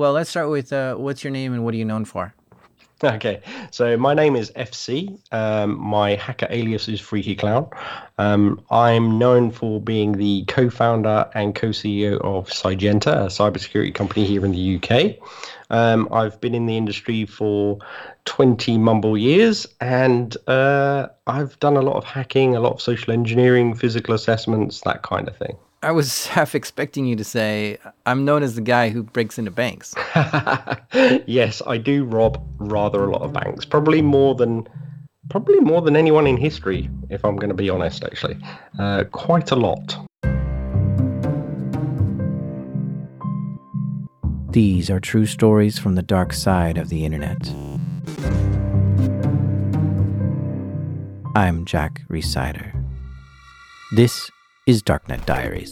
Well, let's start with uh, what's your name and what are you known for? Okay, so my name is FC. Um, my hacker alias is Freaky Clown. Um, I'm known for being the co-founder and co-CEO of Cygenta, a cybersecurity company here in the UK. Um, I've been in the industry for 20 mumble years, and uh, I've done a lot of hacking, a lot of social engineering, physical assessments, that kind of thing. I was half expecting you to say, I'm known as the guy who breaks into banks. yes, I do rob rather a lot of banks. Probably more than probably more than anyone in history, if I'm going to be honest, actually. Uh, quite a lot. These are true stories from the dark side of the internet. I'm Jack Rhysider. This is Darknet Diaries.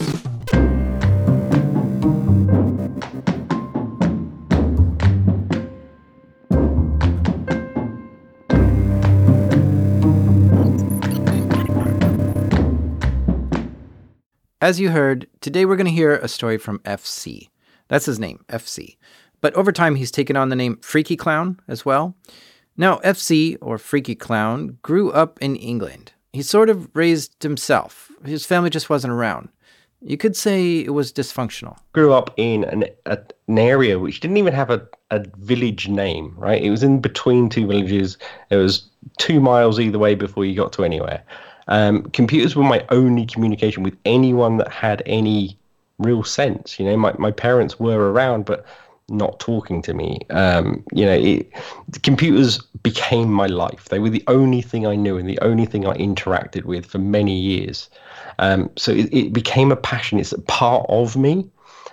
As you heard, today we're going to hear a story from FC. That's his name, FC. But over time, he's taken on the name Freaky Clown as well. Now, FC, or Freaky Clown, grew up in England. He sort of raised himself. His family just wasn't around. You could say it was dysfunctional. Grew up in an, a, an area which didn't even have a, a village name, right? It was in between two villages. It was two miles either way before you got to anywhere. Um, computers were my only communication with anyone that had any real sense. You know, my, my parents were around, but not talking to me. Um, you know, it, computers became my life. They were the only thing I knew and the only thing I interacted with for many years. Um, so it, it became a passion. It's a part of me,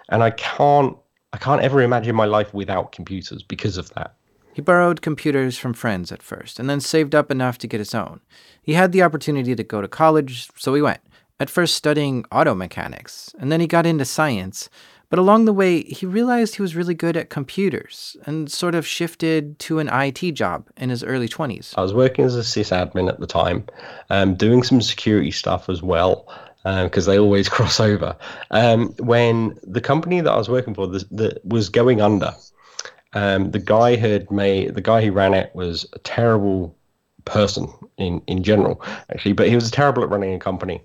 and I can't I can't ever imagine my life without computers because of that. He borrowed computers from friends at first, and then saved up enough to get his own. He had the opportunity to go to college, so he went. At first studying auto mechanics, and then he got into science. But along the way, he realized he was really good at computers and sort of shifted to an IT job in his early 20s. I was working as a sysadmin at the time, um, doing some security stuff as well, because um, they always cross over. Um, when the company that I was working for the, the, was going under, um, the guy had made the guy who ran it was a terrible person in in general actually but he was terrible at running a company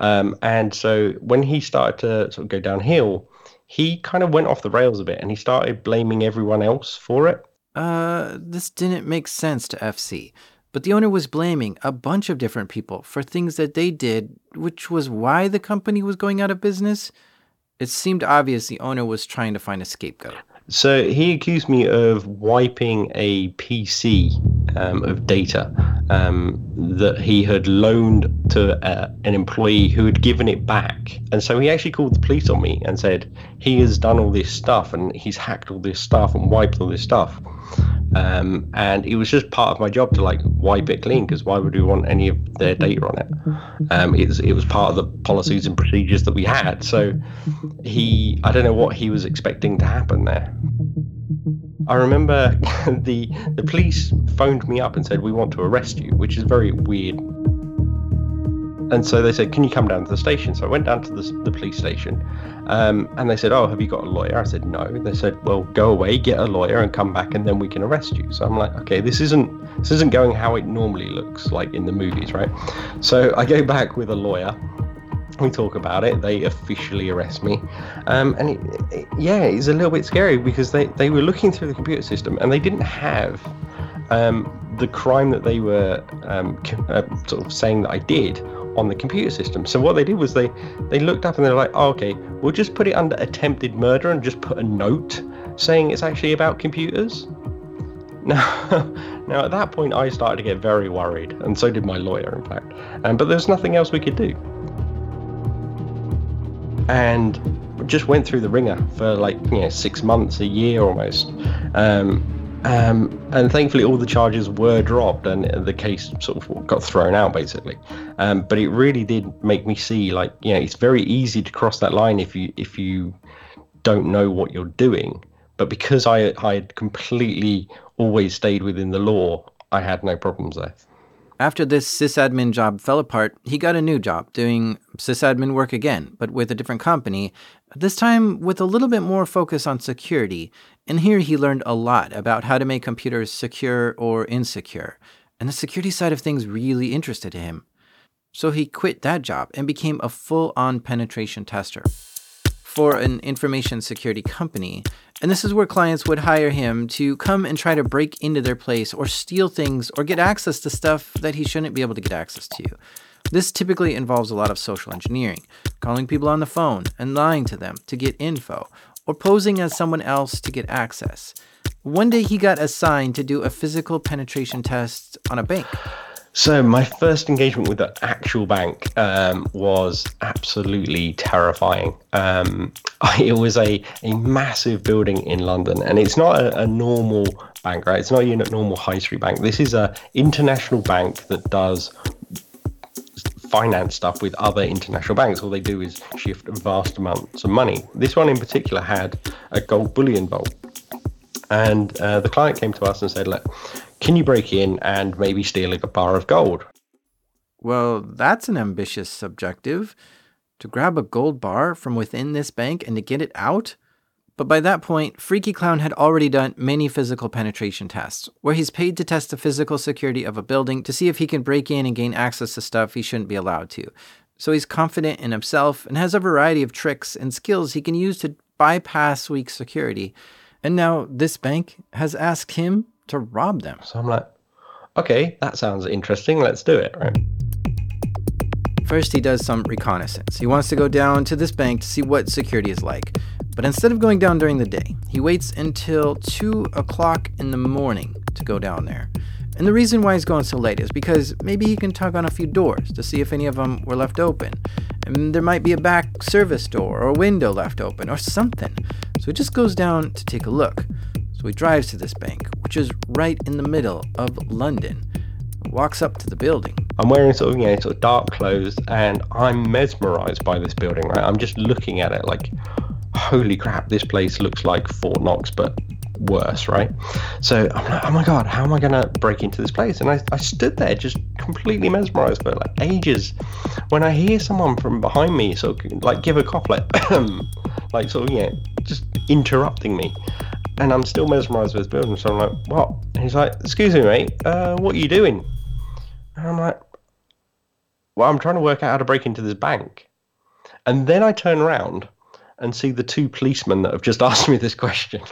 um, and so when he started to sort of go downhill he kind of went off the rails a bit and he started blaming everyone else for it. Uh, this didn't make sense to FC. But the owner was blaming a bunch of different people for things that they did, which was why the company was going out of business. It seemed obvious the owner was trying to find a scapegoat. So he accused me of wiping a PC um, of data um, that he had loaned to uh, an employee who had given it back. And so he actually called the police on me and said, he has done all this stuff and he's hacked all this stuff and wiped all this stuff. Um, and it was just part of my job to like wipe it clean because why would we want any of their data on it? Um, it, was, it was part of the policies and procedures that we had. So he, I don't know what he was expecting to happen there. I remember the the police phoned me up and said we want to arrest you, which is very weird. And so they said, "Can you come down to the station?" So I went down to the, the police station, um, and they said, "Oh, have you got a lawyer?" I said, "No." They said, "Well, go away, get a lawyer, and come back, and then we can arrest you." So I'm like, "Okay, this isn't this isn't going how it normally looks like in the movies, right?" So I go back with a lawyer, we talk about it. They officially arrest me, um, and it, it, yeah, it's a little bit scary because they they were looking through the computer system and they didn't have um, the crime that they were um, uh, sort of saying that I did on the computer system. So what they did was they they looked up and they're like, oh, okay, we'll just put it under attempted murder and just put a note saying it's actually about computers. Now, now at that point, I started to get very worried, and so did my lawyer, in fact. Um, but there's nothing else we could do and just went through the wringer for like you know six months, a year almost. Um, um, and thankfully, all the charges were dropped, and the case sort of got thrown out, basically. Um, but it really did make me see, like, you know, it's very easy to cross that line if you if you don't know what you're doing. But because I I had completely always stayed within the law, I had no problems there. After this sysadmin job fell apart, he got a new job doing sysadmin work again, but with a different company, this time with a little bit more focus on security. And here he learned a lot about how to make computers secure or insecure. And the security side of things really interested him. So he quit that job and became a full on penetration tester for an information security company. And this is where clients would hire him to come and try to break into their place or steal things or get access to stuff that he shouldn't be able to get access to. This typically involves a lot of social engineering, calling people on the phone and lying to them to get info, or posing as someone else to get access. One day he got assigned to do a physical penetration test on a bank. So my first engagement with the actual bank um, was absolutely terrifying. Um, it was a, a massive building in London, and it's not a, a normal bank, right? It's not a normal high street bank. This is a international bank that does finance stuff with other international banks. All they do is shift vast amounts of money. This one in particular had a gold bullion vault. And uh, the client came to us and said, Look, can you break in and maybe steal a bar of gold? Well, that's an ambitious objective. To grab a gold bar from within this bank and to get it out? But by that point, Freaky Clown had already done many physical penetration tests, where he's paid to test the physical security of a building to see if he can break in and gain access to stuff he shouldn't be allowed to. So he's confident in himself and has a variety of tricks and skills he can use to bypass weak security. And now this bank has asked him to rob them. So I'm like, okay, that sounds interesting. Let's do it, right? First, he does some reconnaissance. He wants to go down to this bank to see what security is like. But instead of going down during the day, he waits until 2 o'clock in the morning to go down there. And the reason why he's going so late is because maybe he can tug on a few doors to see if any of them were left open. And there might be a back service door or a window left open or something. So he just goes down to take a look. So he drives to this bank, which is right in the middle of London, walks up to the building. I'm wearing sort of, you know, sort of dark clothes and I'm mesmerized by this building, right? I'm just looking at it like, holy crap, this place looks like Fort Knox, but worse, right? So I'm like, oh my god, how am I gonna break into this place? And I, I stood there just completely mesmerized for like ages. When I hear someone from behind me sort of like give a cough, like like sort of yeah, just interrupting me, and I'm still mesmerized with this building. So I'm like, what? And he's like, excuse me, mate, uh, what are you doing? And I'm like, well, I'm trying to work out how to break into this bank. And then I turn around and see the two policemen that have just asked me this question.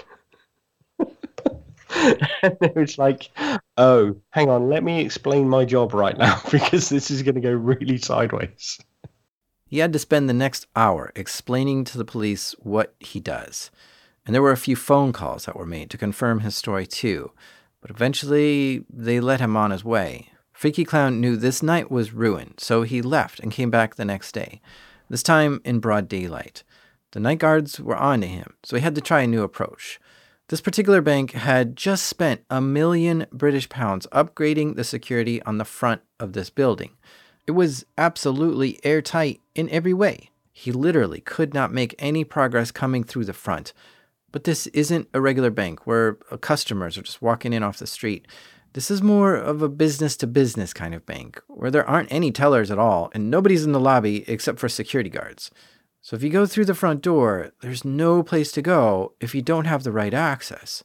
and it was like, oh, hang on, let me explain my job right now because this is going to go really sideways. He had to spend the next hour explaining to the police what he does. And there were a few phone calls that were made to confirm his story too. But eventually, they let him on his way. Freaky Clown knew this night was ruined, so he left and came back the next day, this time in broad daylight. The night guards were on to him, so he had to try a new approach. This particular bank had just spent a million British pounds upgrading the security on the front of this building. It was absolutely airtight in every way. He literally could not make any progress coming through the front. But this isn't a regular bank where uh, customers are just walking in off the street. This is more of a business to business kind of bank where there aren't any tellers at all and nobody's in the lobby except for security guards. So if you go through the front door, there's no place to go if you don't have the right access.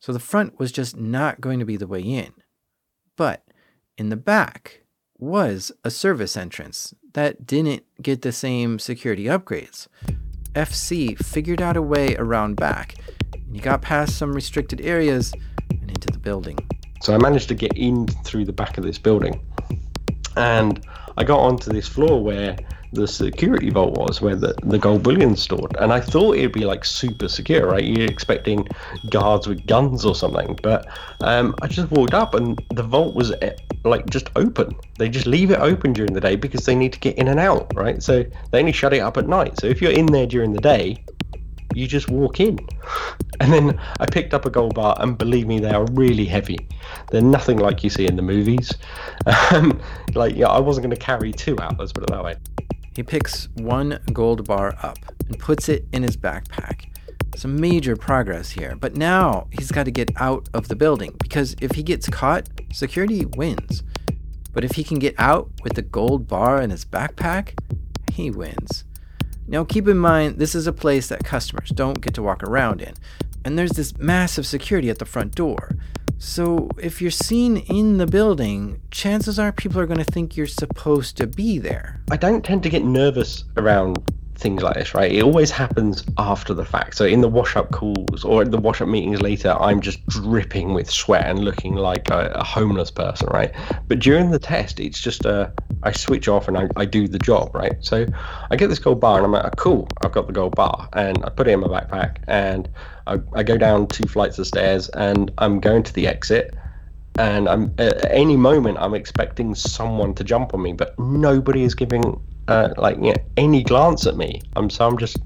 So the front was just not going to be the way in. But in the back was a service entrance that didn't get the same security upgrades. FC figured out a way around back, and you got past some restricted areas and into the building. So I managed to get in through the back of this building, and I got onto this floor where the security vault was, where the, the gold bullion stored. And I thought it'd be like super secure, right? You're expecting guards with guns or something. But um, I just walked up and the vault was eh, like just open. They just leave it open during the day because they need to get in and out, right? So they only shut it up at night. So if you're in there during the day, you just walk in. And then I picked up a gold bar, and believe me, they are really heavy. They're nothing like you see in the movies. Um, like, yeah, I wasn't going to carry two out, let's put it that way. He picks one gold bar up and puts it in his backpack. Some major progress here, but now he's got to get out of the building because if he gets caught, security wins. But if he can get out with the gold bar in his backpack, he wins. Now, keep in mind, this is a place that customers don't get to walk around in, and there's this massive security at the front door. So, if you're seen in the building, chances are people are going to think you're supposed to be there. I don't tend to get nervous around things like this, right? It always happens after the fact. So in the wash up calls or the wash up meetings later, I'm just dripping with sweat and looking like a, a homeless person, right? But during the test, it's just a uh, I switch off and I, I do the job, right? So I get this gold bar and I'm like, oh, cool, I've got the gold bar, and I put it in my backpack and I, I go down two flights of stairs and I'm going to the exit and I'm at any moment I'm expecting someone to jump on me, but nobody is giving uh, like you know, any glance at me. I'm so I'm just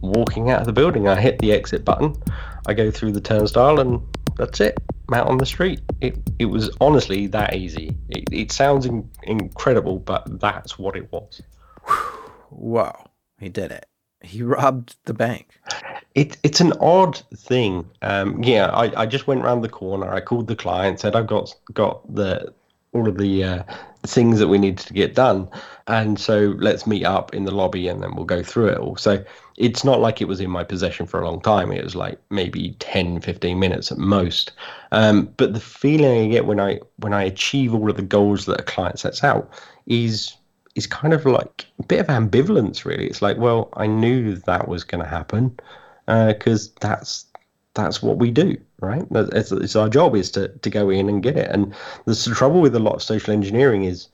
walking out of the building. I hit the exit button, I go through the turnstile, and that's it. I'm out on the street. It it was honestly that easy. It, it sounds in, incredible, but that's what it was. Wow, he did it. He robbed the bank. It, it's an odd thing. Um, yeah, I, I just went around the corner. I called the client, said I've got got the all of the uh, things that we needed to get done. And so let's meet up in the lobby and then we'll go through it all. So it's not like it was in my possession for a long time. It was like maybe 10, 15 minutes at most. Um, but the feeling I get when I when I achieve all of the goals that a client sets out is is kind of like a bit of ambivalence really. It's like, well, I knew that was going to happen because uh, that's that's what we do, right? It's, it's, our job is to, to go in and get it. And the trouble with a lot of social engineering is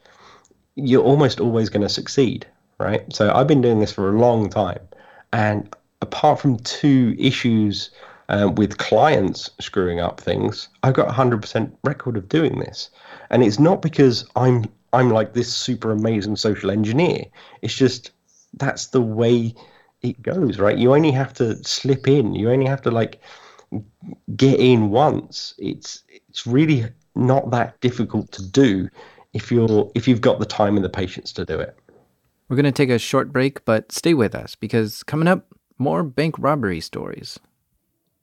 you're almost always going to succeed, right? So I've been doing this for a long time. And apart from two issues uh, with clients screwing up things, I've got a 100% record of doing this. And it's not because I'm I'm like this super amazing social engineer. It's just that's the way it goes, right? You only have to slip in. You only have to like get in once. It's it's really not that difficult to do if you're if you've got the time and the patience to do it. We're going to take a short break, but stay with us because coming up, more bank robbery stories.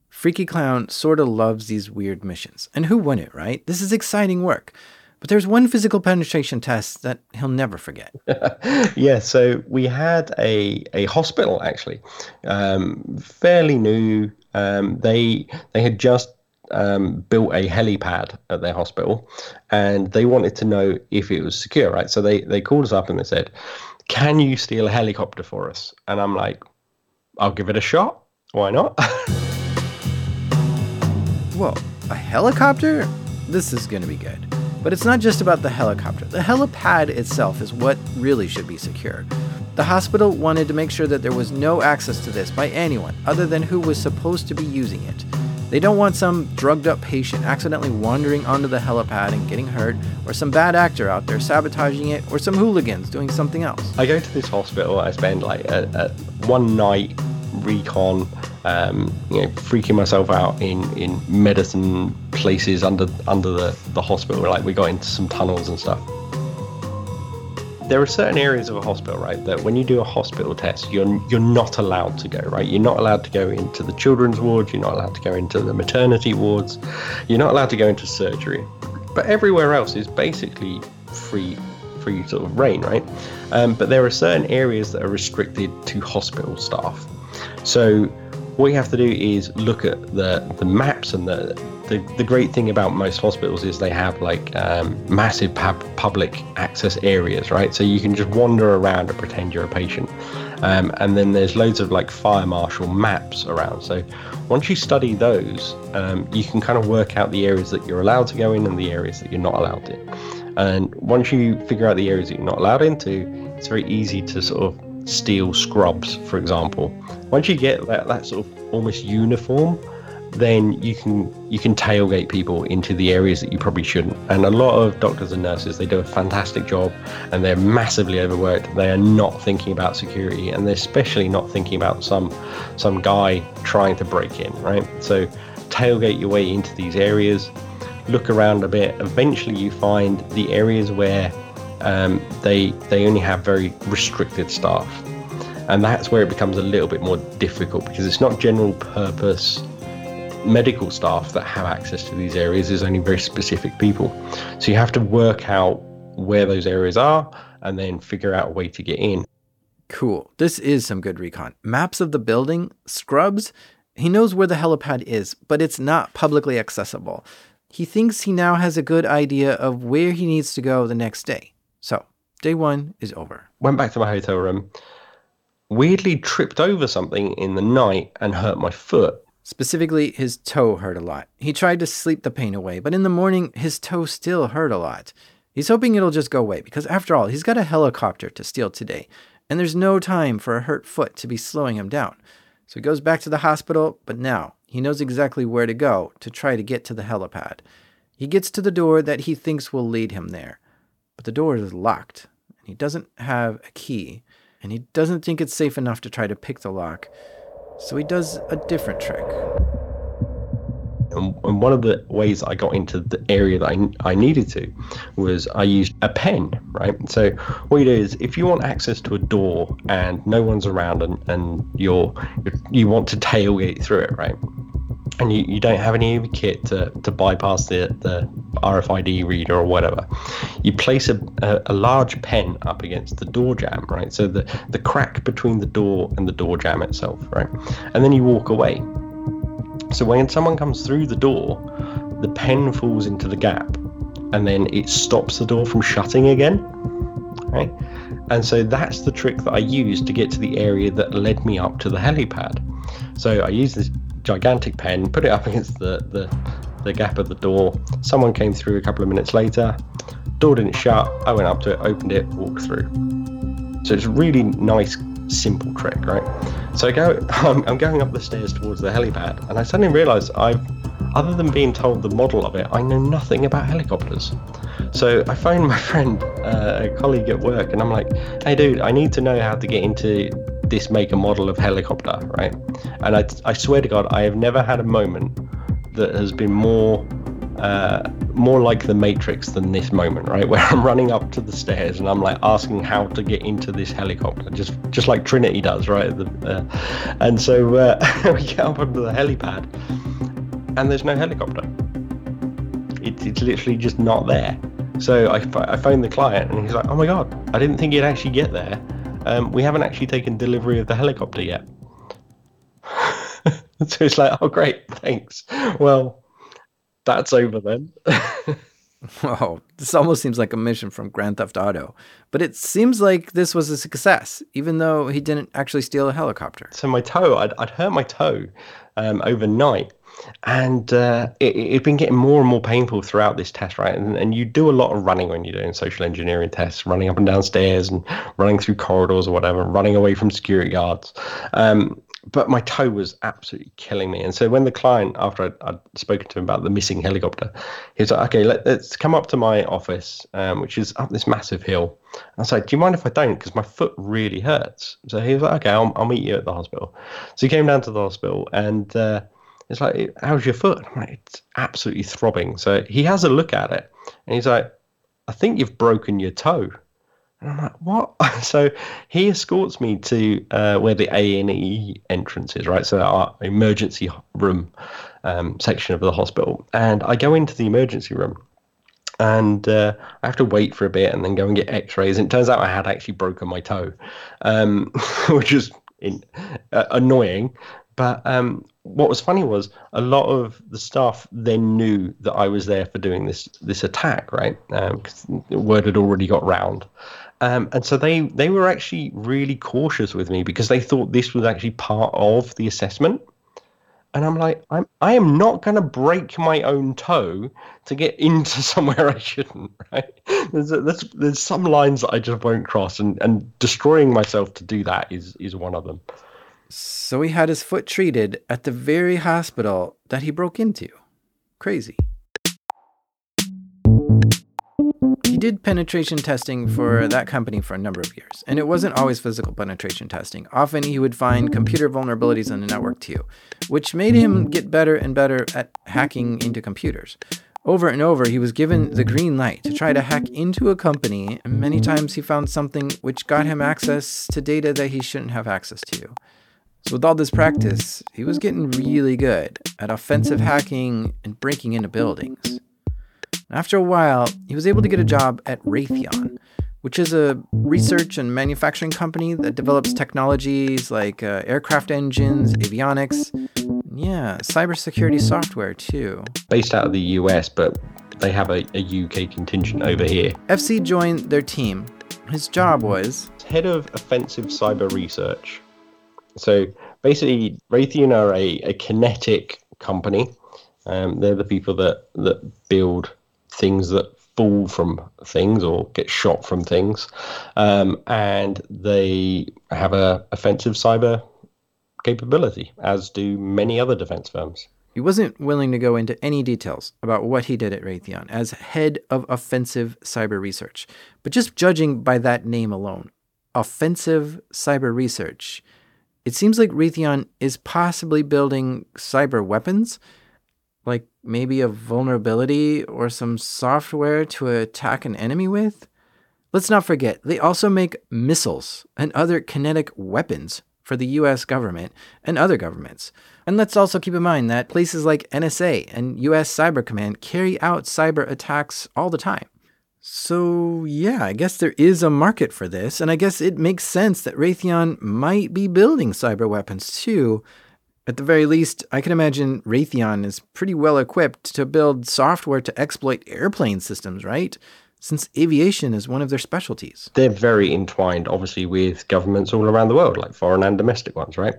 Freaky Clown sort of loves these weird missions. And who wouldn't, right? This is exciting work. But there's one physical penetration test that he'll never forget. yeah, so we had a, a hospital actually, um, fairly new. Um, they they had just um, built a helipad at their hospital, and they wanted to know if it was secure, right? So they they called us up and they said, "Can you steal a helicopter for us?" And I'm like, "I'll give it a shot. Why not?" Whoa, a helicopter? This is gonna be good. But it's not just about the helicopter. The helipad itself is what really should be secure. The hospital wanted to make sure that there was no access to this by anyone other than who was supposed to be using it. They don't want some drugged up patient accidentally wandering onto the helipad and getting hurt, or some bad actor out there sabotaging it, or some hooligans doing something else. I go to this hospital, I spend like a, a one night recon, um, you know, freaking myself out in, in medicine places under under the, the hospital. Like we got into some tunnels and stuff there are certain areas of a hospital, right, that when you do a hospital test, you're you're not allowed to go, right? You're not allowed to go into the children's ward, you're not allowed to go into the maternity wards, you're not allowed to go into surgery. But everywhere else is basically free free sort of rein, right? Um, but there are certain areas that are restricted to hospital staff. So what you have to do is look at the the maps and the the, the great thing about most hospitals is they have like um, massive pub- public access areas, right? So you can just wander around and pretend you're a patient. Um, and then there's loads of like fire marshal maps around. So once you study those, um, you can kind of work out the areas that you're allowed to go in and the areas that you're not allowed in. And once you figure out the areas that you're not allowed into, it's very easy to sort of steal scrubs, for example. Once you get that, that sort of almost uniform, then you can you can tailgate people into the areas that you probably shouldn't. And a lot of doctors and nurses they do a fantastic job, and they're massively overworked. They are not thinking about security, and they're especially not thinking about some some guy trying to break in. Right, so tailgate your way into these areas. Look around a bit. Eventually, you find the areas where um, they they only have very restricted staff, and that's where it becomes a little bit more difficult because it's not general purpose medical staff that have access to these areas is only very specific people. So you have to work out where those areas are and then figure out a way to get in. Cool. This is some good recon. Maps of the building, scrubs. He knows where the helipad is, but it's not publicly accessible. He thinks he now has a good idea of where he needs to go the next day. So, day one is over. Went back to my hotel room, weirdly tripped over something in the night and hurt my foot. Specifically, his toe hurt a lot. He tried to sleep the pain away, but in the morning, his toe still hurt a lot. He's hoping it'll just go away because, after all, he's got a helicopter to steal today, and there's no time for a hurt foot to be slowing him down. So he goes back to the hospital, but now he knows exactly where to go to try to get to the helipad. He gets to the door that he thinks will lead him there, but the door is locked, and he doesn't have a key, and he doesn't think it's safe enough to try to pick the lock. So he does a different trick. And, one of the ways I got into the area that I, I needed to was I used a pen, right? So what you do is if you want access to a door and no one's around and, and you're, you want to tailgate through it, right? And you, you don't have any kit to, to bypass the, the RFID reader or whatever, you place a, a, a, large pen up against the door jamb, right? So the, the crack between the door and the door jamb itself, right? And then you walk away. So when someone comes through the door, the pen falls into the gap and then it stops the door from shutting again, right? And so that's the trick that I used to get to the area that led me up to the helipad. So I used this gigantic pen, put it up against the, the, the gap of the door. Someone came through a couple of minutes later. Door didn't shut. I went up to it, opened it, walked through. So it's a really nice, simple trick, right? So I go, I'm, I'm going up the stairs towards the helipad, and I suddenly realise I've, other than being told the model of it, I know nothing about helicopters. So I phoned my friend, uh, a colleague at work, and I'm like, "Hey, dude, I need to know how to get into this make a model of helicopter, right? And I, I swear to God, I have never had a moment that has been more uh, more like the Matrix than this moment, right? Where I'm running up to the stairs and I'm like asking how to get into this helicopter, just just like Trinity does, right? The, uh, and so uh, we get up onto the helipad, and there's no helicopter. It, it's literally just not there. So I, I phoned the client, and he's like, "Oh my god, I didn't think you'd actually get there." Um, we haven't actually taken delivery of the helicopter yet. so it's like, oh, great, thanks. Well, that's over then. Whoa, this almost seems like a mission from Grand Theft Auto. But it seems like this was a success, even though he didn't actually steal a helicopter. So my toe, I'd, I'd hurt my toe um, overnight and uh, it, had been getting more and more painful throughout this test, right? And, and you do a lot of running when you're doing social engineering tests, running up and down stairs and running through corridors or whatever, running away from security guards. Um, but my toe was absolutely killing me. And so when the client, after I'd, I'd, spoken to him about the missing helicopter, he was like, okay, let, us come up to my office, um, which is up this massive hill. I was like, do you mind if I don't? Because my foot really hurts. So he was like, okay, I'll, I'll meet you at the hospital. So he came down to the hospital and uh, it's like, how's your foot? I'm like, it's absolutely throbbing. So he has a look at it and he's like, I think you've broken your toe. And I'm like, what? so he escorts me to uh, where the A and E entrance is, right? So our emergency room um, section of the hospital, and I go into the emergency room, and uh, I have to wait for a bit and then go and get X-rays. And it turns out I had actually broken my toe, um, which is in, uh, annoying. But um, what was funny was a lot of the staff then knew that I was there for doing this this attack, right? Because um, word had already got round, um, and so they they were actually really cautious with me because they thought this was actually part of the assessment. And I'm like, I'm I am not going to break my own toe to get into somewhere I shouldn't, right? There's, a, there's there's some lines that I just won't cross, and, and destroying myself to do that is is one of them. So he had his foot treated at the very hospital that he broke into. Crazy. He did penetration testing for that company for a number of years, and it wasn't always physical penetration testing. Often he would find computer vulnerabilities in the network too, which made him get better and better at hacking into computers. Over and over, he was given the green light to try to hack into a company, and many times he found something which got him access to data that he shouldn't have access to. So, with all this practice, he was getting really good at offensive hacking and breaking into buildings. After a while, he was able to get a job at Raytheon, which is a research and manufacturing company that develops technologies like uh, aircraft engines, avionics, yeah, cybersecurity software too. Based out of the US, but they have a, a UK contingent over here. FC joined their team. His job was head of offensive cyber research. So basically, Raytheon are a, a kinetic company. Um, they're the people that, that build things that fall from things or get shot from things. Um, and they have a offensive cyber capability, as do many other defense firms. He wasn't willing to go into any details about what he did at Raytheon as head of offensive cyber research, but just judging by that name alone, offensive cyber research, it seems like Raytheon is possibly building cyber weapons, like maybe a vulnerability or some software to attack an enemy with. Let's not forget, they also make missiles and other kinetic weapons for the US government and other governments. And let's also keep in mind that places like NSA and US Cyber Command carry out cyber attacks all the time. So, yeah, I guess there is a market for this, and I guess it makes sense that Raytheon might be building cyber weapons too. At the very least, I can imagine Raytheon is pretty well equipped to build software to exploit airplane systems, right? since aviation is one of their specialties. They're very entwined, obviously, with governments all around the world, like foreign and domestic ones, right?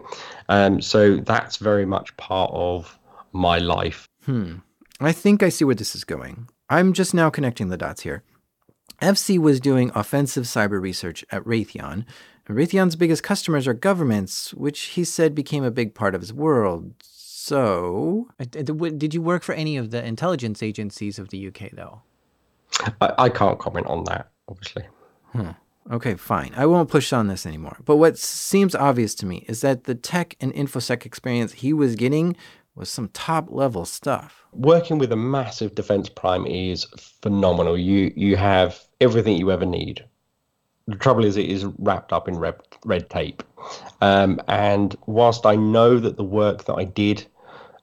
Um, so that's very much part of my life. Hmm. I think I see where this is going. I'm just now connecting the dots here. FC was doing offensive cyber research at Raytheon. And Raytheon's biggest customers are governments, which he said became a big part of his world. So. Did you work for any of the intelligence agencies of the UK, though? I, I can't comment on that, obviously. Hmm. Okay, fine. I won't push on this anymore. But what seems obvious to me is that the tech and infosec experience he was getting was some top level stuff. Working with a massive defense prime is phenomenal. You you have everything you ever need. The trouble is, it is wrapped up in red, red tape. Um, and whilst I know that the work that I did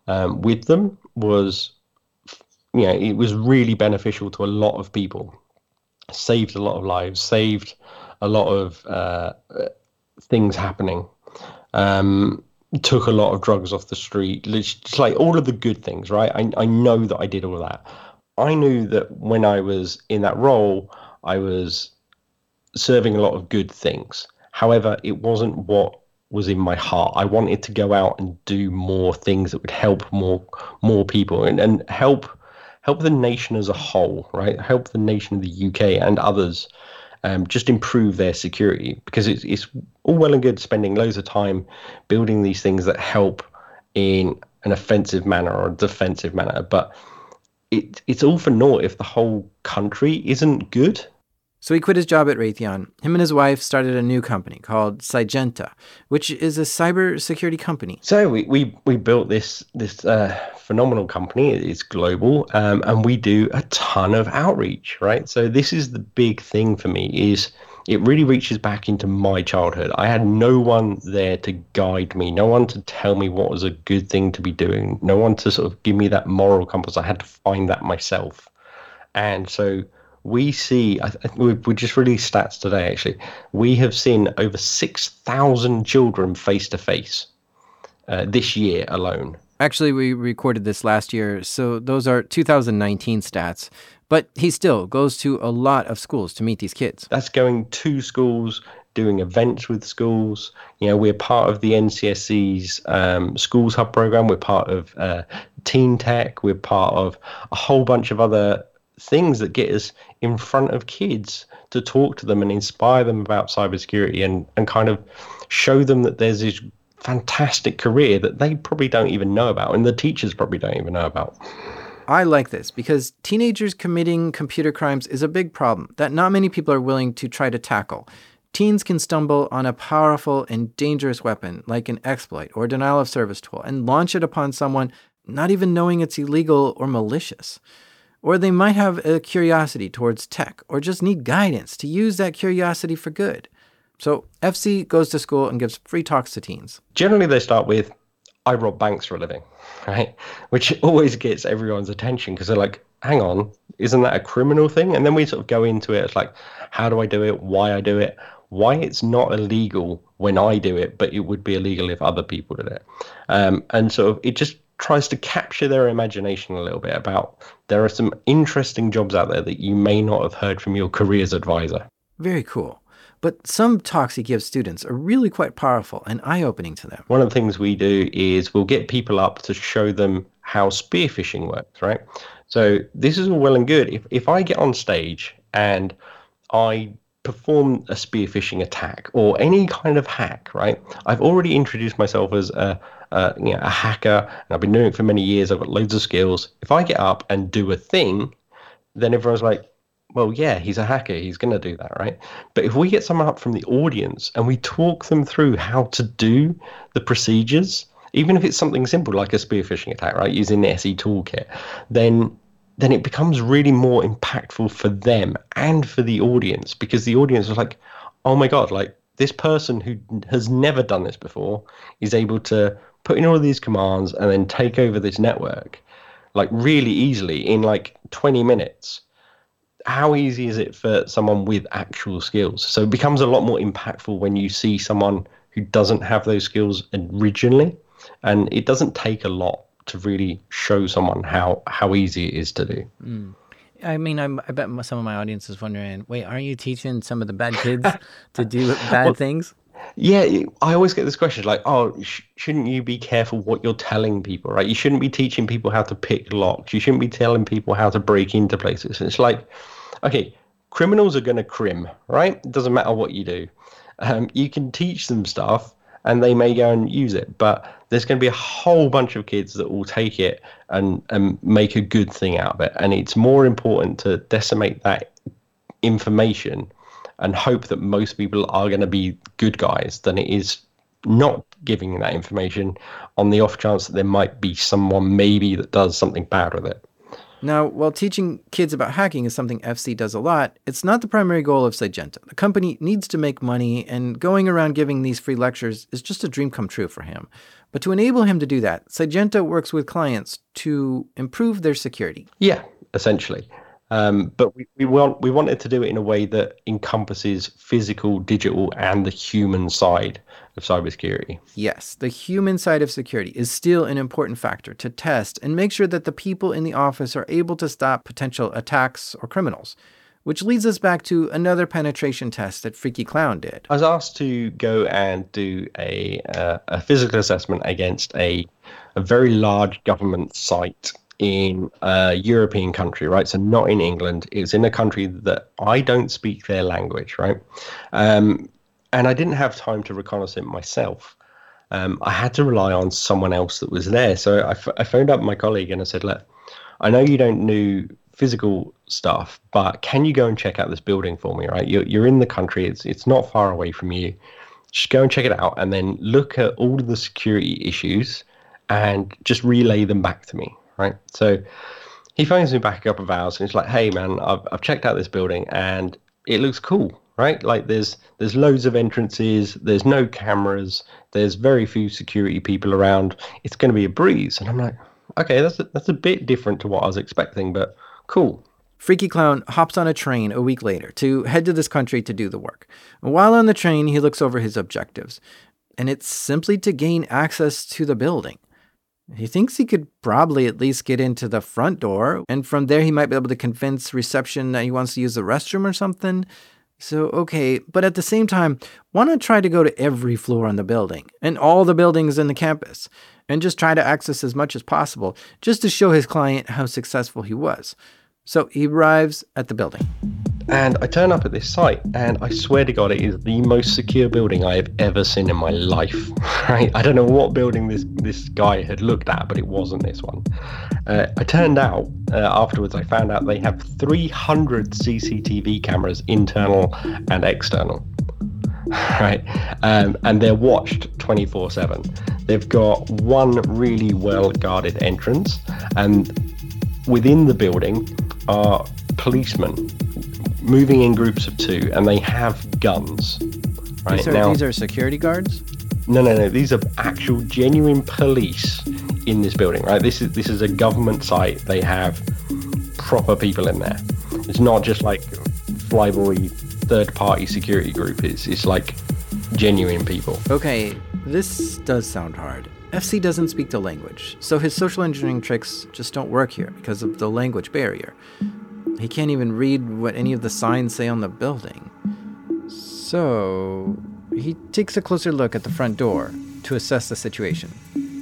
um, with them was you know, it was really beneficial to a lot of people. Saved a lot of lives, saved a lot of uh, things happening. Um, took a lot of drugs off the street. It's like all of the good things, right? I, I know that I did all that. I knew that when I was in that role, I was serving a lot of good things. However, it wasn't what was in my heart. I wanted to go out and do more things that would help more more people and, and help help the nation as a whole, right? Help the nation of the UK and others um, just improve their security because it's, it's all well and good spending loads of time building these things that help in an offensive manner or a defensive manner, but it, it's all for naught if the whole country isn't good. So he quit his job at Raytheon. Him and his wife started a new company called Cygenta, which is a cybersecurity company. So we, we, we built this this uh, phenomenal company. It's global, um, and we do a ton of outreach. Right. So this is the big thing for me is it really reaches back into my childhood. I had no one there to guide me, no one to tell me what was a good thing to be doing, no one to sort of give me that moral compass. I had to find that myself, and so we see, we just released stats today actually, we have seen over 6,000 children face to face this year alone. Actually, we recorded this last year, so those are 2019 stats. But he still goes to a lot of schools to meet these kids. That's going to schools, doing events with schools. You know, we're part of the NCSC's um, Schools Hub program. We're part of uh, TeenTech. We're part of a whole bunch of other things that get us in front of kids to talk to them and inspire them about cybersecurity and, and kind of show them that there's this fantastic career that they probably don't even know about and the teachers probably don't even know about. I like this because teenagers committing computer crimes is a big problem that not many people are willing to try to tackle. Teens can stumble on a powerful and dangerous weapon like an exploit or denial of service tool and launch it upon someone not even knowing it's illegal or malicious. Or they might have a curiosity towards tech or just need guidance to use that curiosity for good. So FC goes to school and gives free talks to teens. Generally, they start with, I rob banks for a living, right? Which always gets everyone's attention because they're like, hang on, isn't that a criminal thing? And then we sort of go into it. It's like, how do I do it? Why I do it? Why it's not illegal when I do it, but it would be illegal if other people did it. Um, and so it just tries to capture their imagination a little bit about there are some interesting jobs out there that you may not have heard from your careers advisor. Very cool. But some talks he gives students are really quite powerful and eye opening to them. One of the things we do is we'll get people up to show them how spear phishing works, right? So this is all well and good. If, if I get on stage and I perform a spear phishing attack or any kind of hack, right? I've already introduced myself as a, a, you know, a hacker and I've been doing it for many years. I've got loads of skills. If I get up and do a thing, then everyone's like, well, yeah, he's a hacker. He's going to do that, right? But if we get someone up from the audience and we talk them through how to do the procedures, even if it's something simple like a spear phishing attack, right, using the SE toolkit, then then it becomes really more impactful for them and for the audience because the audience is like, oh my god, like this person who has never done this before is able to put in all of these commands and then take over this network like really easily in like 20 minutes how easy is it for someone with actual skills? So it becomes a lot more impactful when you see someone who doesn't have those skills originally, and it doesn't take a lot to really show someone how how easy it is to do. Mm. I mean, I'm, i bet some of my audience is wondering, wait, aren't you teaching some of the bad kids to do bad well, things? Yeah, I always get this question like, oh, sh- shouldn't you be careful what you're telling people, right? You shouldn't be teaching people how to pick locks. You shouldn't be telling people how to break into places. It's like, okay, criminals are going to crim, right? It doesn't matter what you do. Um, you can teach them stuff and they may go and use it, but there's going to be a whole bunch of kids that will take it and, and make a good thing out of it. And it's more important to decimate that information and hope that most people are going to be good guys than it is not giving that information on the off chance that there might be someone maybe that does something bad with it. Now, while teaching kids about hacking is something FC does a lot, it's not the primary goal of Cygenta. The company needs to make money, and going around giving these free lectures is just a dream come true for him. But to enable him to do that, Cygenta works with clients to improve their security. Yeah, essentially. Um, but we, we want we wanted to do it in a way that encompasses physical, digital, and the human side of cybersecurity. Yes, the human side of security is still an important factor to test and make sure that the people in the office are able to stop potential attacks or criminals. Which leads us back to another penetration test that Freaky Clown did. I was asked to go and do a, uh, a physical assessment against a, a very large government site in a European country, right? So not in England. It's in a country that I don't speak their language, right? Um, and I didn't have time to reconnaissance it myself. Um, I had to rely on someone else that was there. So I, f- I phoned up my colleague and I said, look, I know you don't know physical stuff, but can you go and check out this building for me, right? You're, you're in the country. It's, it's not far away from you. Just go and check it out and then look at all of the security issues and just relay them back to me, right? So he phones me back a couple of hours and he's like, "Hey man, I've I've checked out this building and it looks cool, right? Like there's there's loads of entrances, there's no cameras, there's very few security people around. It's going to be a breeze." And I'm like, "Okay, that's a, that's a bit different to what I was expecting, but cool." Freaky Clown hops on a train a week later to head to this country to do the work. While on the train, he looks over his objectives, and it's simply to gain access to the building. He thinks he could probably at least get into the front door, and from there he might be able to convince reception that he wants to use the restroom or something. So, okay, but at the same time, why not try to go to every floor on the building and all the buildings in the campus and just try to access as much as possible just to show his client how successful he was? So he arrives at the building. And I turn up at this site, and I swear to God, it is the most secure building I have ever seen in my life. Right? I don't know what building this this guy had looked at, but it wasn't this one. Uh, I turned out uh, afterwards. I found out they have 300 CCTV cameras, internal and external. Right, um, and they're watched 24/7. They've got one really well guarded entrance, and within the building are policemen moving in groups of two, and they have guns. Right these are, now, these are security guards. No, no, no. These are actual, genuine police in this building, right? This is this is a government site. They have proper people in there. It's not just like flyboy third-party security group. It's it's like genuine people. Okay, this does sound hard. FC doesn't speak the language, so his social engineering tricks just don't work here because of the language barrier. He can't even read what any of the signs say on the building. So, he takes a closer look at the front door to assess the situation.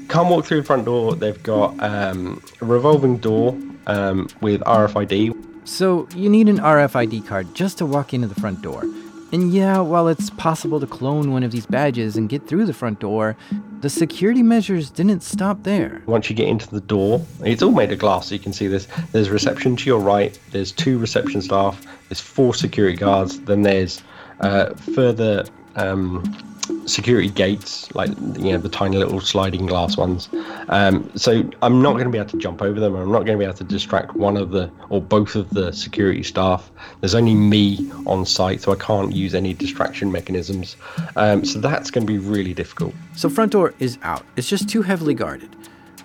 Can't walk through the front door. They've got um, a revolving door um, with RFID. So, you need an RFID card just to walk into the front door. And yeah, while it's possible to clone one of these badges and get through the front door, the security measures didn't stop there. Once you get into the door, it's all made of glass, so you can see this. There's reception to your right. There's two reception staff. There's four security guards. Then there's uh, further um, security gates, like you know the tiny little sliding glass ones. Um, so I'm not going to be able to jump over them. I'm not going to be able to distract one of the or both of the security staff. There's only me on site, so I can't use any distraction mechanisms. Um, so that's going to be really difficult. So, front door is out, it's just too heavily guarded.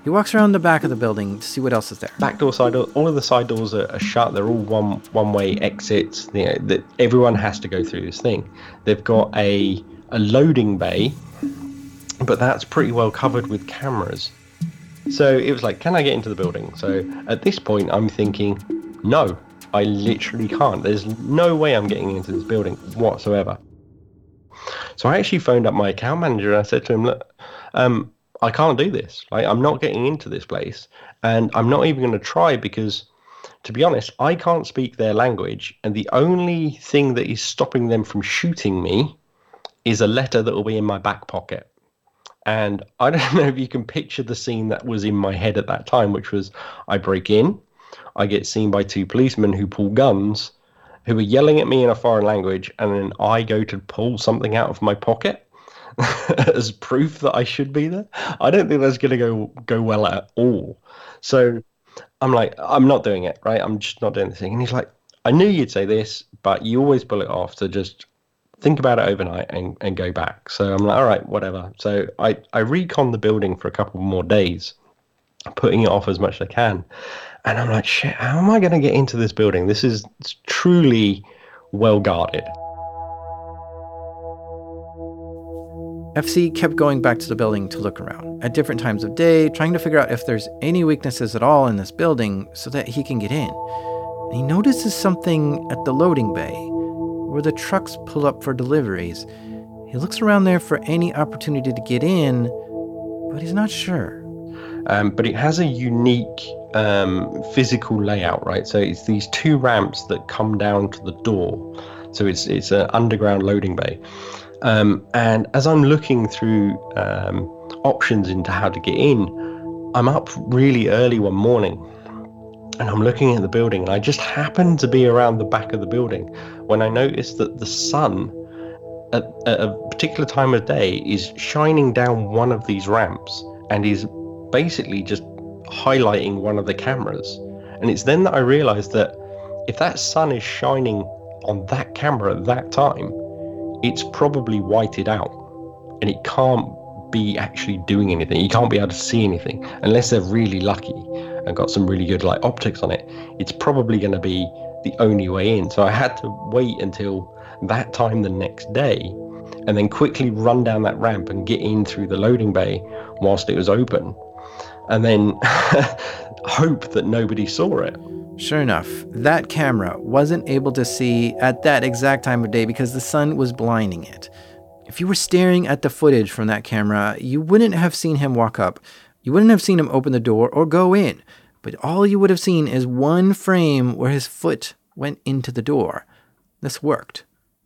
He walks around the back of the building to see what else is there. Back door, side door, all of the side doors are, are shut. They're all one one way exits. You know, that everyone has to go through this thing. They've got a a loading bay, but that's pretty well covered with cameras. So it was like, can I get into the building? So at this point, I'm thinking, no, I literally can't. There's no way I'm getting into this building whatsoever. So I actually phoned up my account manager and I said to him, look, um, I can't do this. Like, I'm not getting into this place, and I'm not even going to try because, to be honest, I can't speak their language, and the only thing that is stopping them from shooting me is a letter that will be in my back pocket. And I don't know if you can picture the scene that was in my head at that time, which was I break in, I get seen by two policemen who pull guns, who are yelling at me in a foreign language, and then I go to pull something out of my pocket as proof that I should be there. I don't think that's going to go go well at all. So I'm like, I'm not doing it, right? I'm just not doing the thing. And he's like, I knew you'd say this, but you always pull it off. So just think about it overnight and, and go back. So I'm like, all right, whatever. So I, I recon the building for a couple more days, putting it off as much as I can. And I'm like, shit, how am I going to get into this building? This is truly well guarded. FC kept going back to the building to look around at different times of day, trying to figure out if there's any weaknesses at all in this building so that he can get in. And he notices something at the loading bay where the trucks pull up for deliveries. He looks around there for any opportunity to get in, but he's not sure. Um, but it has a unique um, physical layout, right? So it's these two ramps that come down to the door. So it's it's an underground loading bay. Um, and as I'm looking through um, options into how to get in, I'm up really early one morning and I'm looking at the building, and I just happen to be around the back of the building when I noticed that the sun at, at a particular time of day is shining down one of these ramps and is basically just highlighting one of the cameras. And it's then that I realized that if that sun is shining on that camera at that time, it's probably whited out and it can't be actually doing anything. You can't be able to see anything unless they're really lucky and got some really good like optics on it. It's probably going to be the only way in. So I had to wait until that time the next day and then quickly run down that ramp and get in through the loading bay whilst it was open. And then hope that nobody saw it. Sure enough, that camera wasn't able to see at that exact time of day because the sun was blinding it. If you were staring at the footage from that camera, you wouldn't have seen him walk up. You wouldn't have seen him open the door or go in. But all you would have seen is one frame where his foot went into the door. This worked.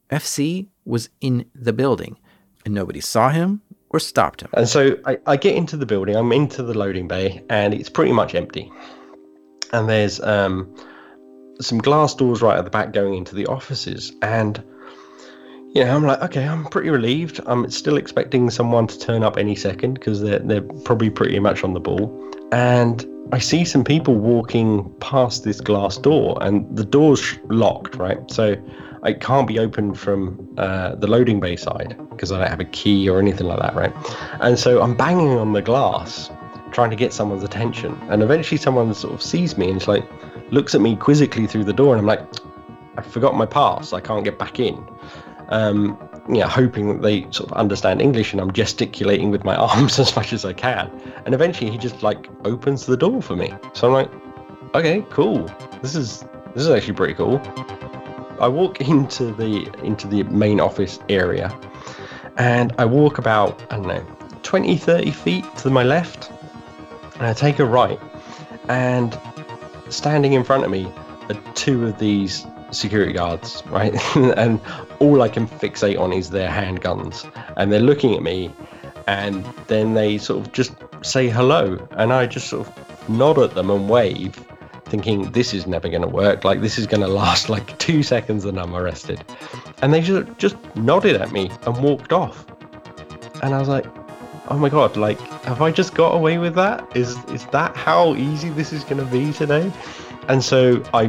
FC was in the building, and nobody saw him or stopped him. And so I, I get into the building, I'm into the loading bay, and it's pretty much empty. And there's um, some glass doors right at the back going into the offices. And yeah, I'm like, okay, I'm pretty relieved. I'm still expecting someone to turn up any second because they're they're probably pretty much on the ball. And I see some people walking past this glass door, and the door's locked, right? So it can't be opened from uh, the loading bay side because I don't have a key or anything like that, right? And so I'm banging on the glass, trying to get someone's attention. And eventually someone sort of sees me and like, looks at me quizzically through the door. And I'm like, I forgot my pass. I can't get back in. Um, yeah, hoping that they sort of understand English and I'm gesticulating with my arms as much as I can. And eventually he just like opens the door for me. So I'm like, okay, cool. This is this is actually pretty cool. I walk into the into the main office area and I walk about, I don't know, 20, 30 feet to my left and I take a right and standing in front of me are two of these security guards, right? and all I can fixate on is their handguns. And they're looking at me and then they sort of just say hello. And I just sort of nod at them and wave thinking this is never going to work. Like this is going to last like two seconds and I'm arrested. And they just just nodded at me and walked off. And I was like, oh my god, like have I just got away with that? Is is that how easy this is going to be today? And so I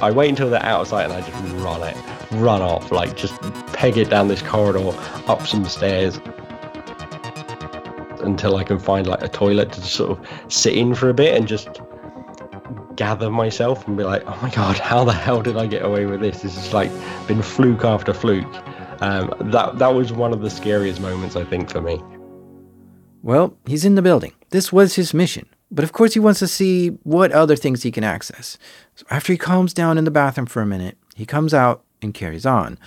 I wait until they're out of sight and I just run it, run off, like just peg it down this corridor, up some stairs until I can find like a toilet to sort of sit in for a bit and just gather myself and be like, oh my god, how the hell did I get away with this? This has like been fluke after fluke. Um, that that was one of the scariest moments I think for me. Well, he's in the building. This was his mission. But of course, he wants to see what other things he can access. So after he calms down in the bathroom for a minute, he comes out and carries on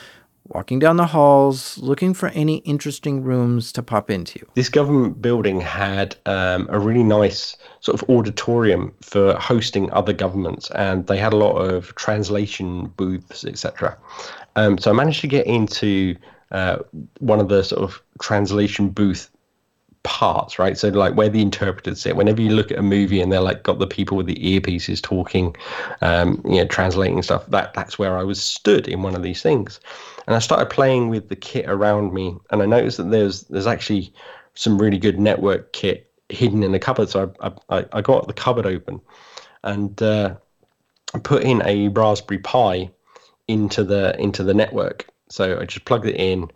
walking down the halls, looking for any interesting rooms to pop into. This government building had um, a really nice sort of auditorium for hosting other governments, and they had a lot of translation booths, etc. Um, so I managed to get into uh, one of the sort of translation booth parts, right? So like where the interpreters sit. Whenever you look at a movie and they're like got the people with the earpieces talking, um, you know, translating stuff. That that's where I was stood in one of these things, and I started playing with the kit around me, and I noticed that there's there's actually some really good network kit hidden in the cupboard. So I I, I got the cupboard open, and uh, put in a Raspberry Pi into the into the network. So I just plugged it in,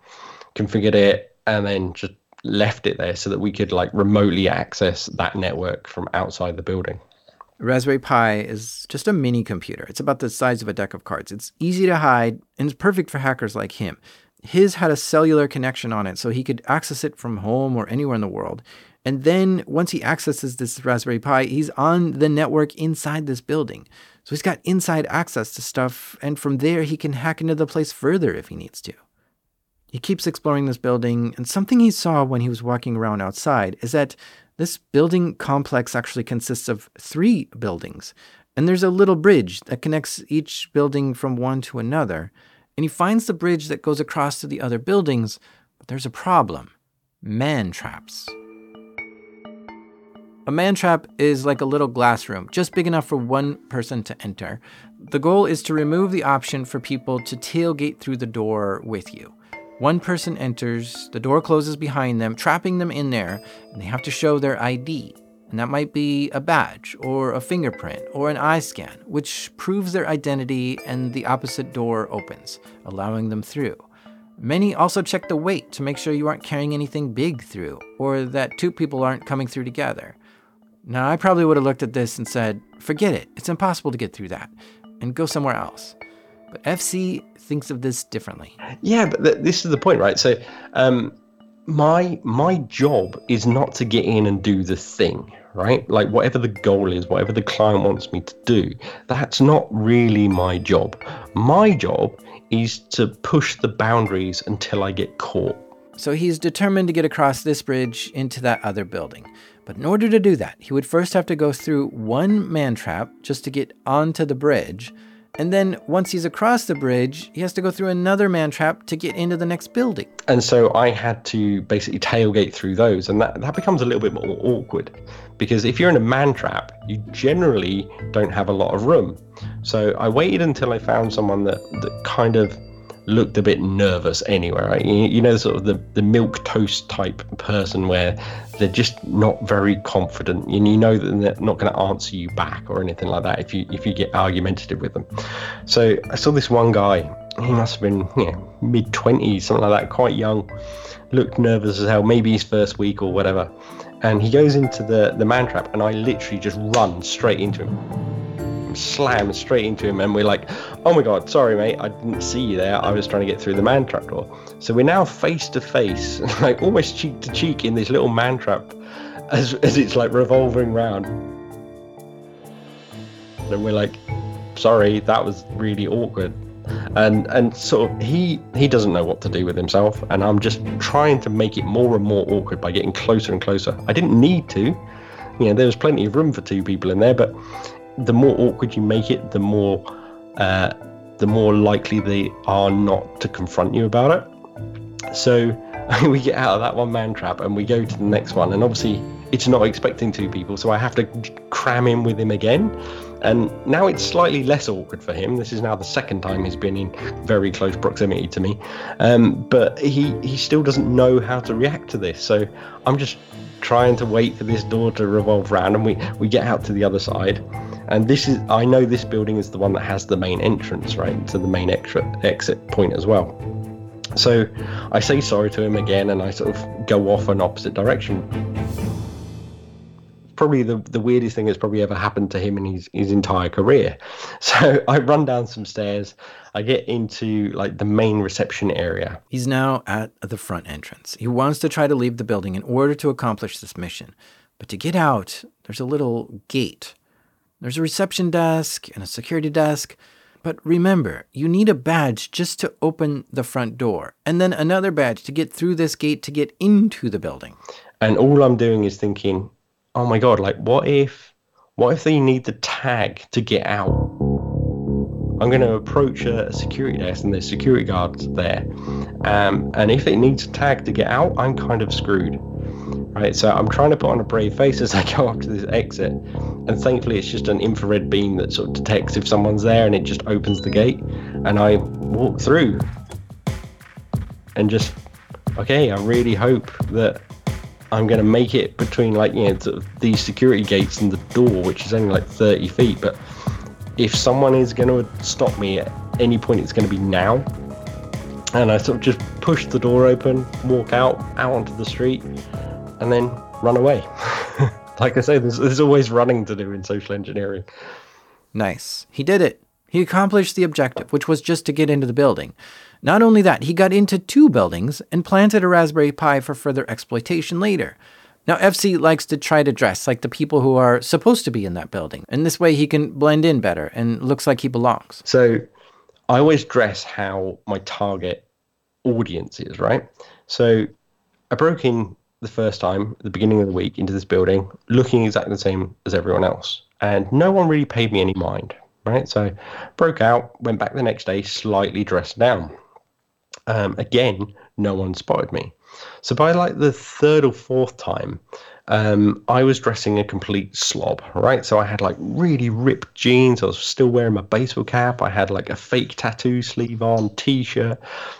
configured it, and then just left it there so that we could like remotely access that network from outside the building. Raspberry Pi is just a mini computer. It's about the size of a deck of cards. It's easy to hide and it's perfect for hackers like him. His had a cellular connection on it, so he could access it from home or anywhere in the world. And then once he accesses this Raspberry Pi, he's on the network inside this building. So he's got inside access to stuff, and from there he can hack into the place further if he needs to. He keeps exploring this building, and something he saw when he was walking around outside is that this building complex actually consists of three buildings, and there's a little bridge that connects each building from one to another. And he finds the bridge that goes across to the other buildings, but there's a problem man traps. A man trap is like a little glass room, just big enough for one person to enter. The goal is to remove the option for people to tailgate through the door with you. One person enters, the door closes behind them, trapping them in there, and they have to show their ID. And that might be a badge, or a fingerprint, or an eye scan, which proves their identity, and the opposite door opens, allowing them through. Many also check the weight to make sure you aren't carrying anything big through, or that two people aren't coming through together. Now, I probably would have looked at this and said, forget it, it's impossible to get through that, and go somewhere else. But FC thinks of this differently. Yeah, but th- this is the point, right? So, um, my my job is not to get in and do the thing, right? Like whatever the goal is, whatever the client wants me to do, that's not really my job. My job is to push the boundaries until I get caught. So he's determined to get across this bridge into that other building. But in order to do that, he would first have to go through one man trap just to get onto the bridge and then once he's across the bridge, he has to go through another man trap to get into the next building. And so I had to basically tailgate through those. And that, that becomes a little bit more awkward because if you're in a man trap, you generally don't have a lot of room. So I waited until I found someone that, that kind of looked a bit nervous anyway, right? You, you know, sort of the, the milquetoast type person where they're just not very confident, and you know that they're not going to answer you back or anything like that if you if you get argumentative with them. So I saw this one guy he must have been mid 20s, something like that, quite young. Looked nervous as hell, maybe his first week or whatever. And he goes into the, the man trap, and I literally just run straight into him. Slam straight into him, and we're like, oh my god, sorry, mate, I didn't see you there. I was trying to get through the man trap door. So we're now face to face, like almost cheek to cheek in this little man trap as, as it's like revolving round. And we're like, sorry, that was really awkward and and of he he doesn't know what to do with himself and i'm just trying to make it more and more awkward by getting closer and closer i didn't need to you know there was plenty of room for two people in there but the more awkward you make it the more uh, the more likely they are not to confront you about it so we get out of that one man trap and we go to the next one and obviously it's not expecting two people so i have to cram in with him again and now it's slightly less awkward for him. This is now the second time he's been in very close proximity to me. Um, but he, he still doesn't know how to react to this. So I'm just trying to wait for this door to revolve around and we, we get out to the other side. And this is, I know this building is the one that has the main entrance, right, to the main extra exit point as well. So I say sorry to him again and I sort of go off an opposite direction probably the, the weirdest thing that's probably ever happened to him in his, his entire career. So I run down some stairs. I get into like the main reception area. He's now at the front entrance. He wants to try to leave the building in order to accomplish this mission. But to get out, there's a little gate. There's a reception desk and a security desk. But remember, you need a badge just to open the front door, and then another badge to get through this gate to get into the building. And all I'm doing is thinking, oh my god, like what if what if they need the tag to get out? I'm going to approach a security desk and there's security guards there. Um, and if it needs a tag to get out, I'm kind of screwed. Right, so I'm trying to put on a brave face as I go up to this exit. And thankfully, it's just an infrared beam that sort of detects if someone's there and it just opens the gate. And I walk through and just, okay, I really hope that I'm going to make it between like you know these security gates and the door, which is only like 30 feet. But if someone is going to stop me at any point, it's going to be now. And I sort of just push the door open, walk out out onto the street, and then run away. like I say, there's, there's always running to do in social engineering. Nice. He did it. He accomplished the objective, which was just to get into the building. Not only that, he got into two buildings and planted a Raspberry Pi for further exploitation later. Now, FC likes to try to dress like the people who are supposed to be in that building, and this way he can blend in better and looks like he belongs. So, I always dress how my target audience is, right? So, I broke in the first time at the beginning of the week into this building looking exactly the same as everyone else, and no one really paid me any mind, right? So, broke out, went back the next day slightly dressed down um, again, no one spotted me. So by like the third or fourth time, um, I was dressing a complete slob, right? So I had like really ripped jeans. I was still wearing my baseball cap. I had like a fake tattoo sleeve on, t-shirt,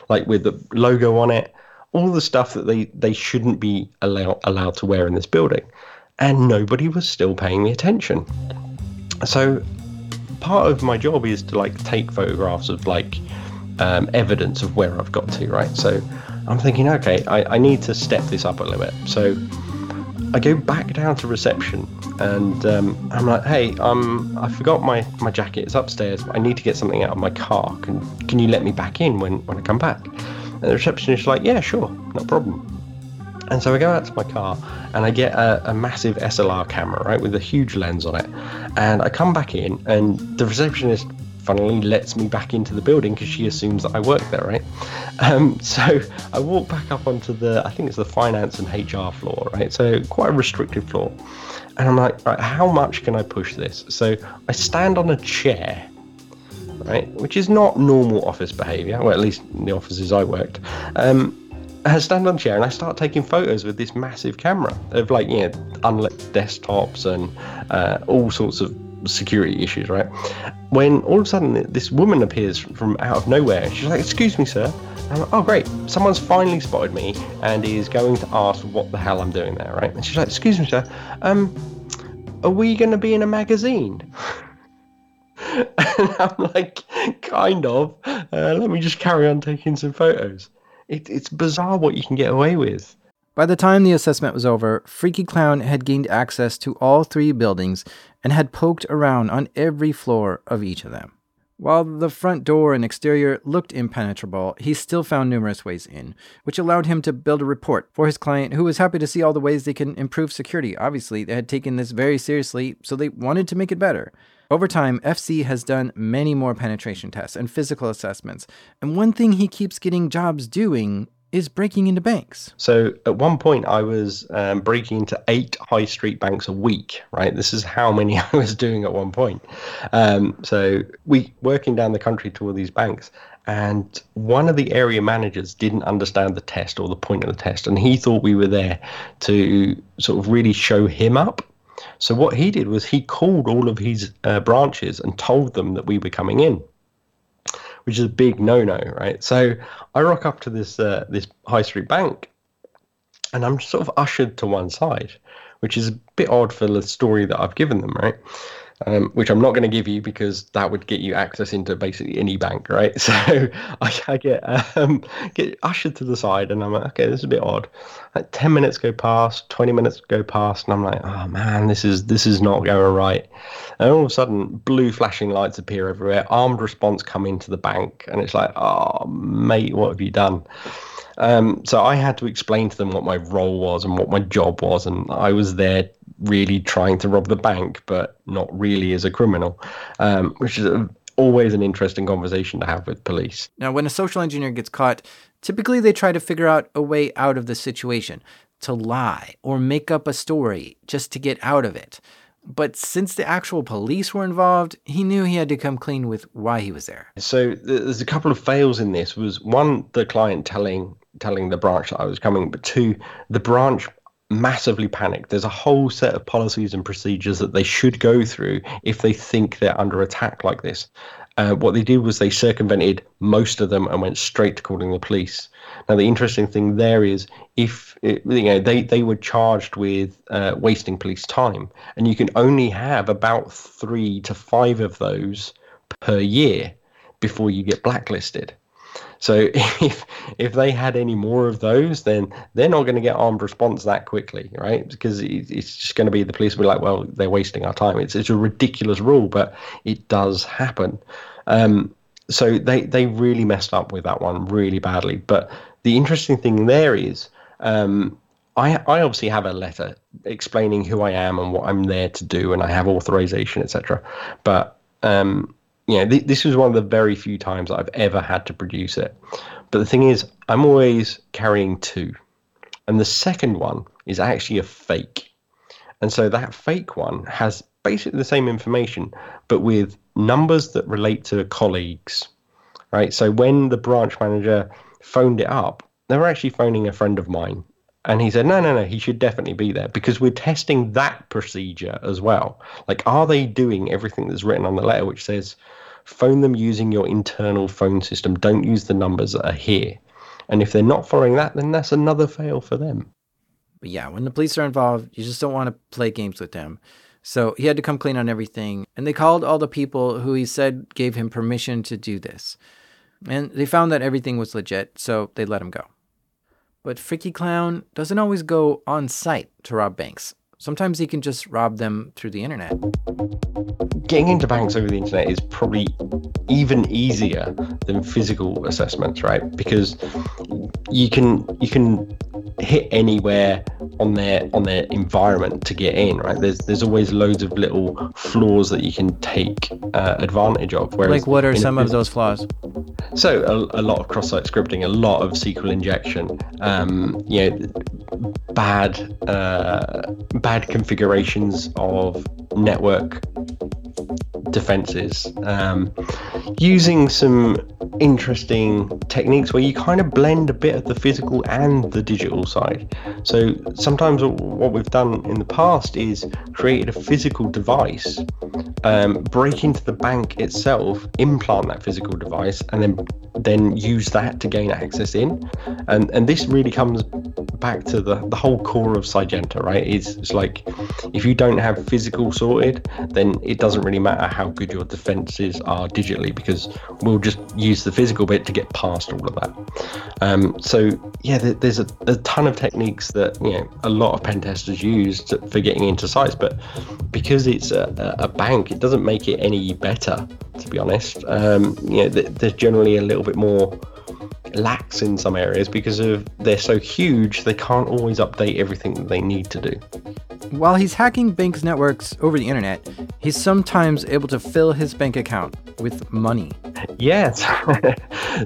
like with the logo on it. All the stuff that they they shouldn't be allowed allowed to wear in this building, and nobody was still paying me attention. So part of my job is to like take photographs of like um, evidence of where I've got to, right? So I'm thinking, okay, I, I need to step this up a little bit. So I go back down to reception and um, I'm like, hey, um, I forgot my, my jacket. It's upstairs. I need to get something out of my car. Can can you let me back in when, when I come back? And the receptionist is like, yeah, sure, no problem. And so I go out to my car and I get a, a, massive SLR camera, right, with a huge lens on it. And I come back in and the receptionist funnily lets me back into the building because she assumes that I work there, right? Um, so I walk back up onto the, I think it's the finance and HR floor, right? So quite a restricted floor. And I'm like, right, how much can I push this? So I stand on a chair, right, which is not normal office behavior, well, at least in the offices I worked. Um, I stand on chair and I start taking photos with this massive camera of like, you know, unlit desktops and uh, all sorts of security issues, right? When all of a sudden this woman appears from out of nowhere, she's like, "Excuse me, sir." Like, "Oh, great! Someone's finally spotted me and is going to ask what the hell I'm doing there, right?" And she's like, "Excuse me, sir. Um, are we going to be in a magazine?" And I'm like, kind of. Uh, let me just carry on taking some photos. It, it's bizarre what you can get away with. By the time the assessment was over, Freakyclown had gained access to all three buildings and had poked around on every floor of each of them. While the front door and exterior looked impenetrable, he still found numerous ways in, which allowed him to build a report for his client, who was happy to see all the ways they can improve security. Obviously, they had taken this very seriously, so they wanted to make it better. Over time, FC has done many more penetration tests and physical assessments, and one thing he keeps getting jobs doing is breaking into banks. So at one point, I was um, breaking into eight high street banks a week. Right, this is how many I was doing at one point. Um, so we working down the country to all these banks, and one of the area managers didn't understand the test or the point of the test, and he thought we were there to sort of really show him up. So what he did was he called all of his uh, branches and told them that we were coming in which is a big no-no, right? So I rock up to this uh, this high street bank, and I'm sort of ushered to one side, which is a bit odd for the story that I've given them, right? Um, which I'm not going to give you because that would get you access into basically any bank, right? So I, I get um, get ushered to the side, and I'm like, okay, this is a bit odd. Like ten minutes go past, twenty minutes go past, and I'm like, oh man, this is this is not going right. And all of a sudden, blue flashing lights appear everywhere. Armed response come into the bank, and it's like, oh mate, what have you done? Um, so I had to explain to them what my role was and what my job was, and I was there really trying to rob the bank, but not really as a criminal, um, which is a, always an interesting conversation to have with police. Now, when a social engineer gets caught, typically they try to figure out a way out of the situation, to lie or make up a story just to get out of it. But since the actual police were involved, he knew he had to come clean with why he was there. So there's a couple of fails in this. Was one the client telling telling the branch that I was coming, but two the branch massively panicked. There's a whole set of policies and procedures that they should go through if they think they're under attack like this. Uh, what they did was they circumvented most of them and went straight to calling the police. Now, the interesting thing there is if it, you know they, they were charged with uh, wasting police time, and you can only have about three to five of those per year before you get blacklisted. So if if they had any more of those, then they're not going to get armed response that quickly, right? Because it's just going to be the police will be like, well, they're wasting our time. It's it's a ridiculous rule, but it does happen. Um, so they they really messed up with that one really badly. But the interesting thing there is. Um, I, I obviously have a letter explaining who I am and what I'm there to do, and I have authorization, etc. But um, you know, th- this was one of the very few times I've ever had to produce it. But the thing is, I'm always carrying two. And the second one is actually a fake. And so that fake one has basically the same information, but with numbers that relate to colleagues. Right. So when the branch manager phoned it up, they were actually phoning a friend of mine and he said, no, no, no, he should definitely be there because we're testing that procedure as well. Like, are they doing everything that's written on the letter, which says, phone them using your internal phone system? Don't use the numbers that are here. And if they're not following that, then that's another fail for them. Yeah, when the police are involved, you just don't want to play games with them. So he had to come clean on everything. And they called all the people who he said gave him permission to do this. And they found that everything was legit, so they let him go. But Freakyclown doesn't always go on site to rob banks. Sometimes he can just rob them through the internet. Getting into banks over the internet is probably even easier than physical assessments, right? Because you can you can hit anywhere on their on their environment to get in, right? There's there's always loads of little flaws that you can take uh, advantage of. Whereas like what are some of those flaws? So a, a lot of cross-site scripting, a lot of SQL injection, um, you know, bad uh, bad configurations of network defenses, um, using some interesting techniques where you kind of blend a bit of the physical and the digital side. So sometimes what we've done in the past is created a physical device um, break into the bank itself, implant that physical device, and then then use that to gain access in. And and this really comes back to the, the whole core of Cygenta, right? It's, it's like if you don't have physical sorted, then it doesn't really matter how good your defenses are digitally because we'll just use the physical bit to get past all of that. Um, so yeah, there, there's a, a ton of techniques that you know a lot of pen testers use to, for getting into sites, but because it's a, a bank, it doesn't make it any better. To be honest, um, you know, th- there's generally a little bit more lax in some areas because of they're so huge they can't always update everything that they need to do. While he's hacking banks networks over the internet, he's sometimes able to fill his bank account with money. Yes.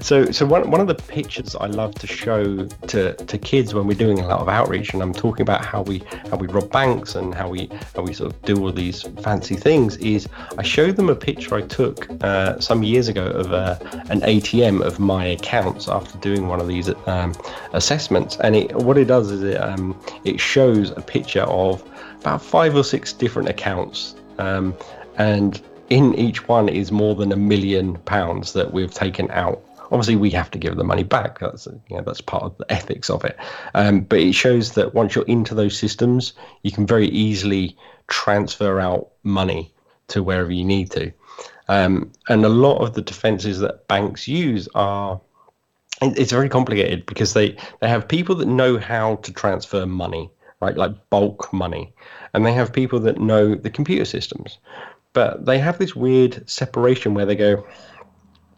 so so one, one of the pictures I love to show to, to kids when we're doing a lot of outreach and I'm talking about how we how we rob banks and how we how we sort of do all these fancy things is I showed them a picture I took uh, some years ago of uh, an ATM of my accounts after doing one of these um, assessments and it what it does is it um, it shows a picture of about five or six different accounts um, and in each one is more than a million pounds that we've taken out. Obviously, we have to give the money back. That's you know, that's part of the ethics of it. Um, but it shows that once you're into those systems, you can very easily transfer out money to wherever you need to. Um, and a lot of the defenses that banks use are it's very complicated because they, they have people that know how to transfer money, right? Like bulk money. And they have people that know the computer systems but they have this weird separation where they go,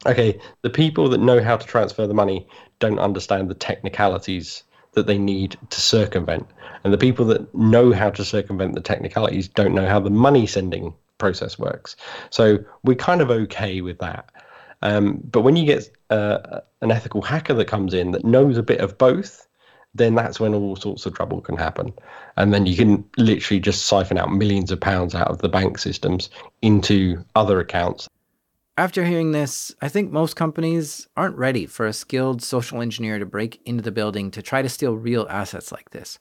okay, the people that know how to transfer the money don't understand the technicalities that they need to circumvent. And the people that know how to circumvent the technicalities don't know how the money sending process works. So we're kind of okay with that. Um, but when you get uh, an ethical hacker that comes in that knows a bit of both, then that's when all sorts of trouble can happen. And then you can literally just siphon out millions of pounds out of the bank systems into other accounts. After hearing this, I think most companies aren't ready for a skilled social engineer to break into the building to try to steal real assets like this.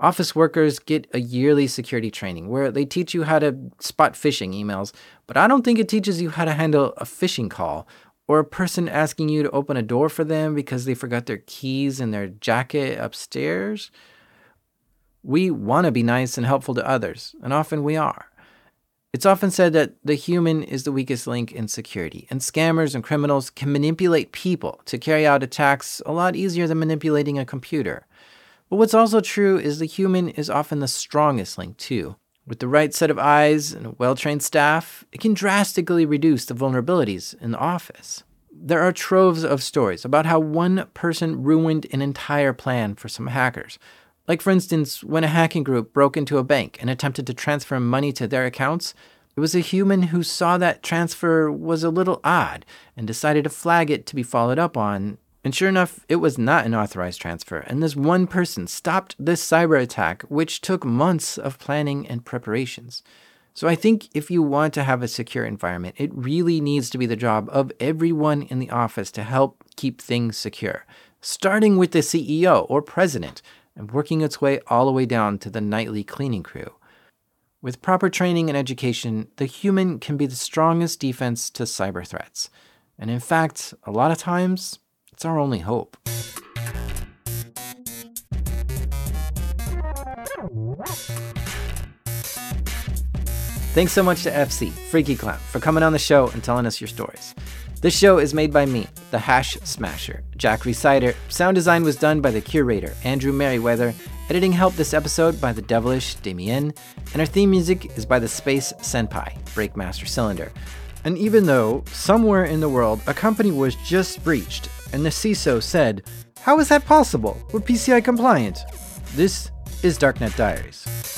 Office workers get a yearly security training where they teach you how to spot phishing emails, but I don't think it teaches you how to handle a phishing call or a person asking you to open a door for them because they forgot their keys in their jacket upstairs. We want to be nice and helpful to others, and often we are. It's often said that the human is the weakest link in security, and scammers and criminals can manipulate people to carry out attacks a lot easier than manipulating a computer. But what's also true is the human is often the strongest link, too. With the right set of eyes and a well trained staff, it can drastically reduce the vulnerabilities in the office. There are troves of stories about how one person ruined an entire plan for some hackers. Like, for instance, when a hacking group broke into a bank and attempted to transfer money to their accounts, it was a human who saw that transfer was a little odd and decided to flag it to be followed up on and sure enough, it was not an authorized transfer, and this one person stopped this cyber attack, which took months of planning and preparations. So I think if you want to have a secure environment, it really needs to be the job of everyone in the office to help keep things secure, starting with the CEO or president and working its way all the way down to the nightly cleaning crew. With proper training and education, the human can be the strongest defense to cyber threats. And in fact, a lot of times, it's our only hope. Thanks so much to FC, Freakyclown, for coming on the show and telling us your stories. This show is made by me, the Hash Smasher, Jack Rhysider. Sound design was done by the curator, Andrew Meriwether. Editing help this episode by the devilish Damien. And our theme music is by the Space Senpai, Breakmaster Cylinder. And even though somewhere in the world a company was just breached and the CISO said, How is that possible? We're PCI compliant. This is Darknet Diaries.